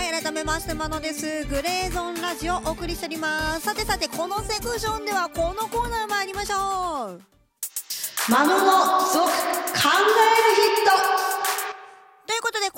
はい改めましてまのです。グレーゾーンラジオお送りしております。さてさてこのセクションではこのコーナー参りましょう。マノのすごく考えるヒット。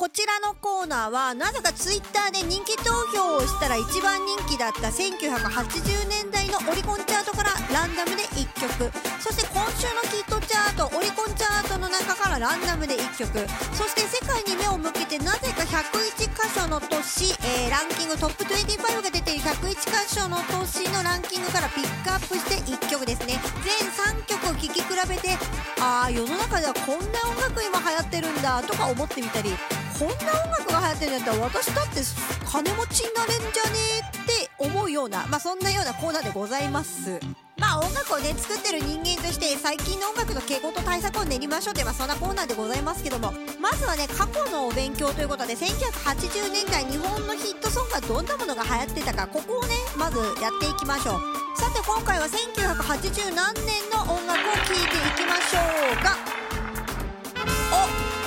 こちらのコーナーはなぜかツイッターで人気投票をしたら一番人気だった1980年代のオリコンチャートからランダムで1曲。そして今週のヒットチャートオリコンチャートの中からランダムで1曲。そして世界に目を向けてなぜか101箇所の都市、えー、ランキングトップ25が出ている101箇所の都市のランキングからピックアップして1曲ですね。全3曲を聴き比べてああ世の中ではこんな音楽今流行ってるんだとか思ってみたり。こんな音楽が流行ってるんだったら私だって金持ちになれんじゃねえって思うような、まあ、そんなようなコーナーでございます。まあ音楽をね作ってる人間として最近の音楽の傾向と対策を練りましょうってまあそんなコーナーでございますけども。まずはね過去のお勉強ということで1980年代日本のヒットソングはどんなものが流行ってたかここをねまずやっていきましょう。さて今回は1980何年の音楽を聴いていきましょうか。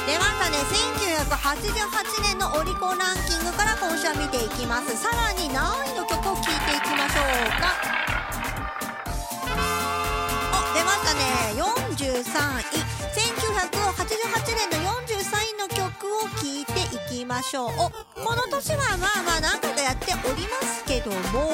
出ましたね。1988年のオリコンランキングから今週は見ていきます。さらに何位の曲を聴いていきましょうか。あ出ましたね。ましょう。おこの年はまあまあ何回かやっておりますけども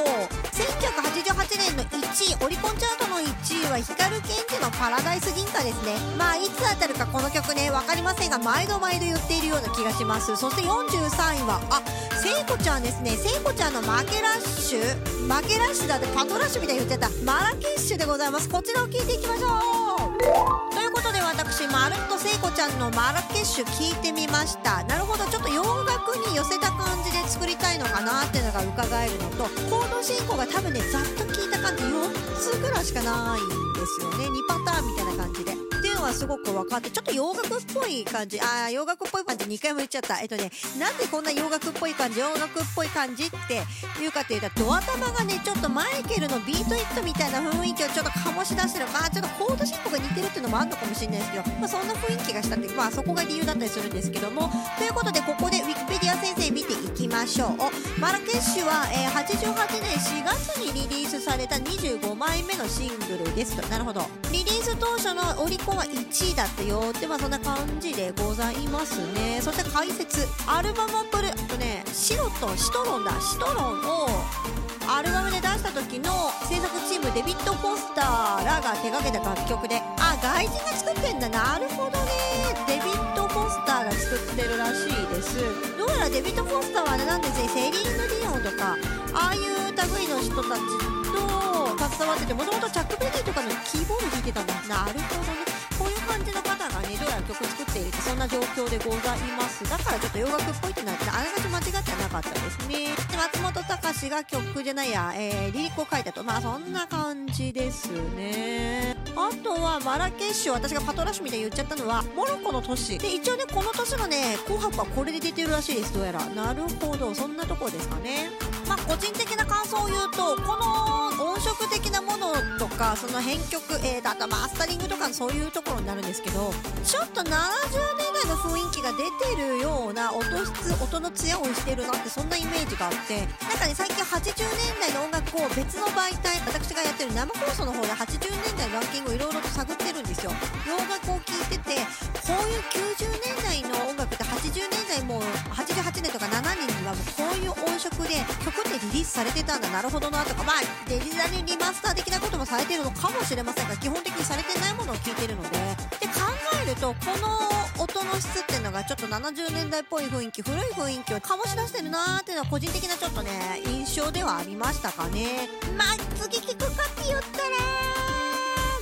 1988年の1位オリコンチャートの1位は光源氏のパラダイス銀河ですね。まあいつ当たるかこの曲ね分かりませんが毎度毎度言っているような気がします。そして43位はあ聖子ちゃんですね。聖子ちゃんの負けラッシュ。負けラッシュだってパトラッシュみたいに言ってた。マラケッシュでございます。こちらを聞いていきましょう。ということで私まるっと聖子ちゃんのマラケッシュ聞いてみました。なるほどちょっと洋楽に寄せた感じで作りたいのかなっていうのが伺えるのとコード進行が多分ねざっと聞いた感じ4つぐらいしかないんですよね。2パターンみたいな感じで。のはすごく分かってちょっと洋楽っぽい感じ。ああ洋楽っぽい感じ。2回も言っちゃった。えっとねなんでこんな洋楽っぽい感じ洋楽っぽい感じっていうかっていうとド頭がねちょっとマイケルの Beat It みたいな雰囲気をちょっと醸し出してる。まあちょっとコード進行が似てるっていうのもあるのかもしれないですけど、まあ、そんな雰囲気がしたってまあそこが理由だったりするんですけども。ということでここでウィキペディア先生見ていきましょう。マラケッシュは、えー、88年4月にリリースされた25枚目のシングルですと。なるほど。リリース当初のオリコンは1位だったよってまあそんな感じでございますね。そして解説アルバムをプルあとねシロとシトロンだシトロンをアルバムで出した時の制作チームデビッド・フォスターらが手掛けた楽曲であ外人が作ってんだ。なるほどね。デビッド・フォスターが作ってるらしいです。どうやらデビッド・フォスターはあれなんですねセリーヌ・ディオンとかああいう類の人たちと携わっててもともとチャック・ベリーとかのなるほどね。こういう感じの方がねどうやら曲作っているってそんな状況でございます。だからちょっと洋楽っぽいってなってあれがち間違ってなかったですね。で松本隆が曲じゃないや、えー、リリックを書いたと。まあそんな感じですね。あとはマラケッシュ私がパトラッシュみたいに言っちゃったのはモロッコの都市。で一応ねこの年のね紅白はこれで出てるらしいです。どうやら。なるほど。そんなとこですかね。まあ個人的な感想を言うとこの音色的なものとかその編曲、えー、だとマスタリングとかそういうところになるんですけどちょっと70年代の雰囲気が出てるような音質音の艶をしてるなってそんなイメージがあってなんかね最近80年代の音楽を別の媒体私がやってる生放送の方で80年代ランキングをいろいろと探ってるんですよ。洋楽を聴いててこういう90年代の音楽って80年代もう88年とか7年にはもうこういう音色で曲ってリリースされてたんだ。なるほどなとかまあデジタルリマスター的なこともされてるのかもしれませんが基本的にされてないものを聴いてるので。で考えるとこの音の質っていうのがちょっと70年代っぽい雰囲気古い雰囲気を醸し出してるなーっていうのは個人的なちょっとね印象ではありましたかね。まあ次聴くかって言ったら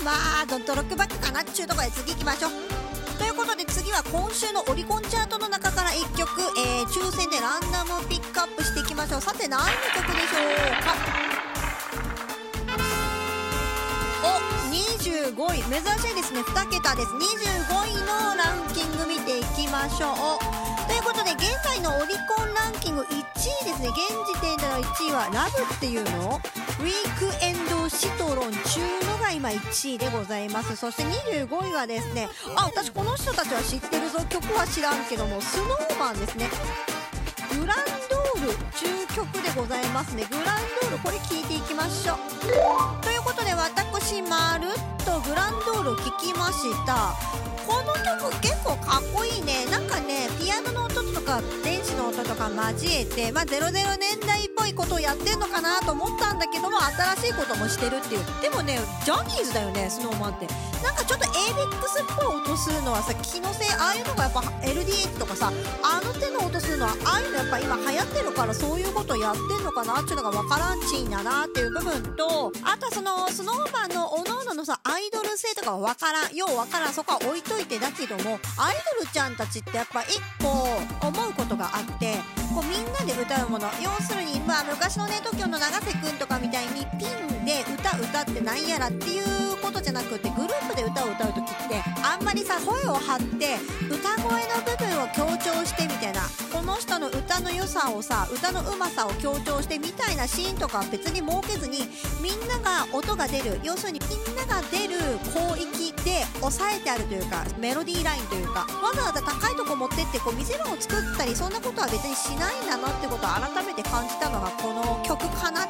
まあドントロックバックかなっちゅうとこで次行きましょう。ということで次は今週のオリコンチャートの中から1曲、えー、抽選でランダムピックアップしていきましょう。さて何の曲でしょうか？25位。珍しいですね。2桁です。25位のランキング見ていきましょう。ということで現在のオリコンランキング1位ですね。現時点での1位はラブっていうの。ウィークエンドシトロン中のが今1位でございます。そして25位はですねあ私この人たちは知ってるぞ。曲は知らんけどもスノーマンですね。グランドールル中曲でございますね。グランドールこれ聞いていきましょう。ということで私まるっとグランドール聞きました。この曲結構かっこいいね。なんかねピアノの音とか電子の音とか交えてまあ00年代っぽいことをやってんのかなと思ったんだけども新しいこともしてるっていう。でもねジャニーズだよねスノーマンって。なんかちょっと ABEX っぽい音するのはさ気のせいああいうのがやっぱ LDH とかさあの手の音するのはああいうのやっぱ今流行ってるからそういうことやってんのかなっていうのが分からんちんだなっていう部分とあとはそのスノーマンのおのおののさアイドル性とかは分からんよう分からんそこは置いといてだけどもアイドルちゃんたちってやっぱ一個思うことがあってこうみんなで歌うもの要するにまあ昔のね TOKIO の永瀬君とかみたいにピンで歌歌ってなんやらっていうことじゃなくってグループで歌を歌う時ってあんまりさ声を張って歌声良さをさ歌のうまさを強調してみたいなシーンとかは別に設けずにみんなが音が出る要するにみんなが出る広域で抑えてあるというかメロディーラインというかわざわざ高いとこ持ってってこう見せ場を作ったりそんなことは別にしないんだなってことを改めて感じたのがこの曲かな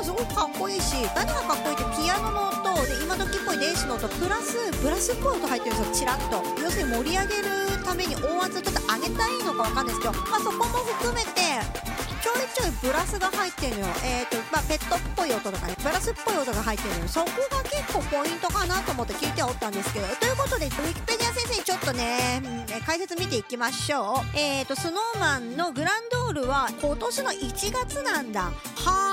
はすごくかっこいいし何がかっこいいってピアノの音で今時っぽい電子の音プラスブラスっぽい音入ってるんですよチラッと要するに盛り上げるために音圧をちょっと上げたいのかわかんないですけど、まあ、そこも含めてちょいちょいブラスが入ってるのよ。えっ、ー、と、まあ、ペットっぽい音とかね、ブラスっぽい音が入ってるのよ。そこが結構ポイントかなと思って聞いておったんですけど。ということで、ウィキペディア先生にちょっとね、うん、解説見ていきましょう。えっ、ー、と、スノーマンのグランドールは今年の1月なんだ。はあ、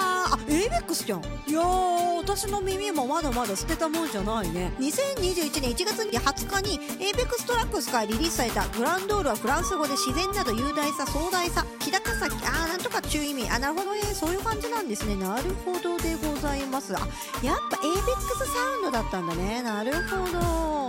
あ、ABEX じゃん。いやー、私の耳もまだまだ捨てたもんじゃないね。2021年1月20日に ABEX トラックスからリリースされたグランドールはフランス語で自然など雄大さ、壮大さ、日高崎、あー、なんとか中意味。あなるほどね。そういう感じなんですね。なるほどでございます。あやっぱ ABEX サウンドだったんだね。なるほど。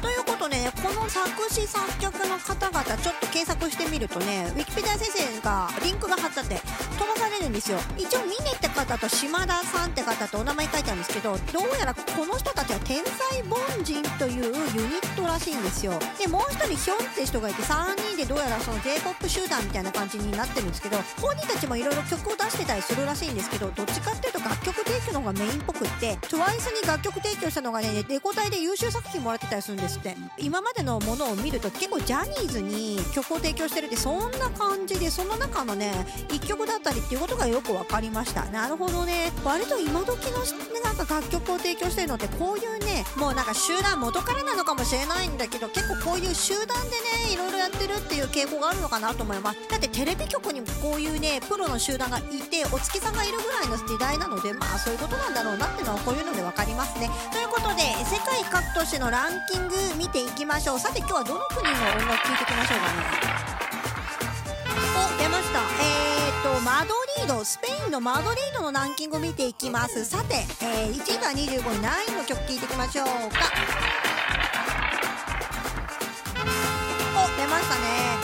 ということでねこの作詞作曲の方々ちょっと検索してみるとねウィキペディア先生がリンクが貼ってあって飛ばされるんですよ。一応ミネって方と島田さんって方とお名前書いてあるんですけどどうやらこの人たちは天才凡人というユニットらしいんですよ。でもう一人ヒョンって人がいて3人でどうやらその J-POP 集団みたいな感じになってるんですけど本人たちもいろいろ曲を出してたりするらしいんですけどどっちかっていうと楽曲提供の方がメインっぽくって TWICE に楽曲提供したのがねレコ大で優秀作品もらってたりするんですって。今までのものを見ると結構ジャニーズに曲を提供してるってそんな感じでその中のね1曲だったりっていうことがよく分かりました。なるほどね。割と今時のなんか楽曲を提供してるのってこういうねもうなんか集団元からなのかもしれないんだけど結構こういう集団でねいろいろやってるっていう傾向があるのかなと思います。だってテレビ局にもこういうねプロの集団がいてお月さんがいるぐらいの時代なのでまあそういうことなんだろうなっていうのはこういうので分かりますね。ということで世界各都市のランキング見ていきましょう。さて今日はどの国の音楽聴いていきましょうかね。マドリードスペインのマドリードのランキングを見ていきます。さて、えー、1位から25位何位の曲聴いていきましょうか？お出ましたね。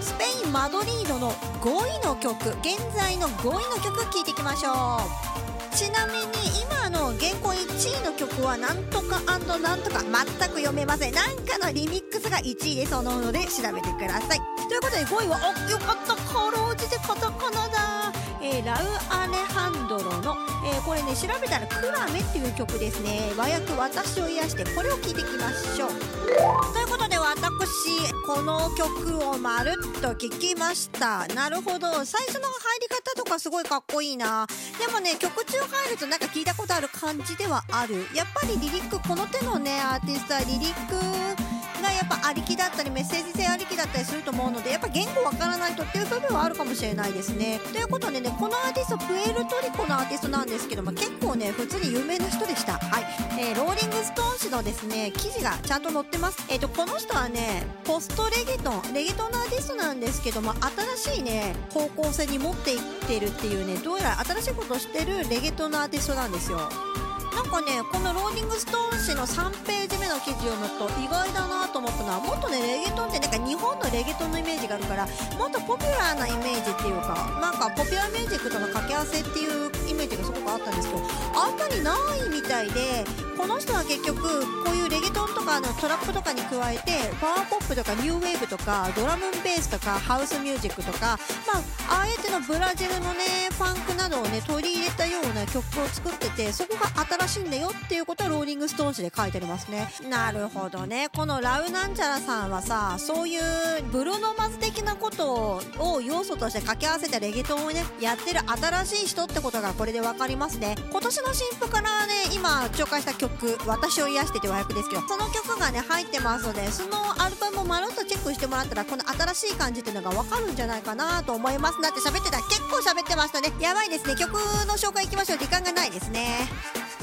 スペインマドリードの5位の曲現在の5位の曲聴いていきましょう。ちなみに今の現行1位の曲はなんとかなんとか全く読めません。なんかのリミックスが1位です。そのので調べてください。ということで5位はあよかった。かろうじてカタカナア、ウ・アレハンドロの、これね調べたら「クラメ」っていう曲ですね。和訳「私を癒して」これを聴いていきましょう。ということで私この曲をまるっと聴きました。なるほど。最初の入り方とかすごいかっこいいな。でもね曲中入るとなんか聞いたことある感じではある。やっぱりリリックこの手のねアーティストはリリックがやっぱありきだったりメッセージ性ありきだったりすると思うのでやっぱ言語わからないとっていう部分はあるかもしれないですね。ということでねこのアーティストプエルトリコのアーティストなんですけども結構ね普通に有名な人でした。はい、えー、ローリングストーン誌のですね記事がちゃんと載ってます。えっ、ー、とこの人はねポストレゲトンレゲトンのアーティストなんですけども新しいね方向性に持っていってるっていうねどうやら新しいことをしてるレゲトンのアーティストなんですよ。なんかねこのローリングストーン誌の3ページ目の記事を読むと意外だなと思ったのはもっとねレゲトンってなんか日本のレゲトンのイメージがあるからもっとポピュラーなイメージっていうかなんかポピュラーミュージックとの掛け合わせっていうイメージがすごくあったんですけどあんまりないみたいでこの人は結局こういうレゲトンとかのトラップとかに加えてパワーポップとかニューウェーブとかドラムンベースとかハウスミュージックとかまああえてのブラジルのねファンクなどをね取り入れたような曲を作っててそこが新しいんだよっていうことはローリングストーンズで書いてありますね。なるほどね。このラウなんちゃらさんはさそういうブルーノマーズ的なことを要素として掛け合わせたレゲトンをねやってる新しい人ってことがこれで分かりますね。今年の新譜からね今紹介した曲「曲私を癒して」て和訳ですけどその曲がね入ってますのでそのアルバムをまるっとチェックしてもらったらこの新しい感じっていうのが分かるんじゃないかなと思います。だって喋ってた結構喋ってましたね。やばいですね。曲の紹介いきましょう。時間がないですね。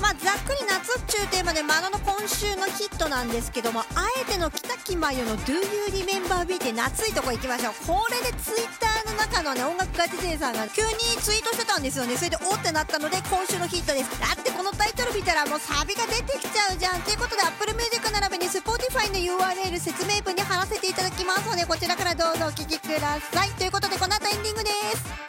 まあ、ざっくり夏っちゅうテーマでマノの今週のヒットなんですけどもあえての北木麻世の Do You Remember Me で夏いとこ行きましょう。これでツイッターの中のね音楽ガチ勢さんが急にツイートしてたんですよね。それでおってなったので今週のヒットです。だってこのタイトル見たらもうサビが出てきちゃうじゃん。ということで Apple Music 並びに Spotify の URL 説明文に貼らせていただきますのでこちらからどうぞお聴きください。ということでこの後エンディングです。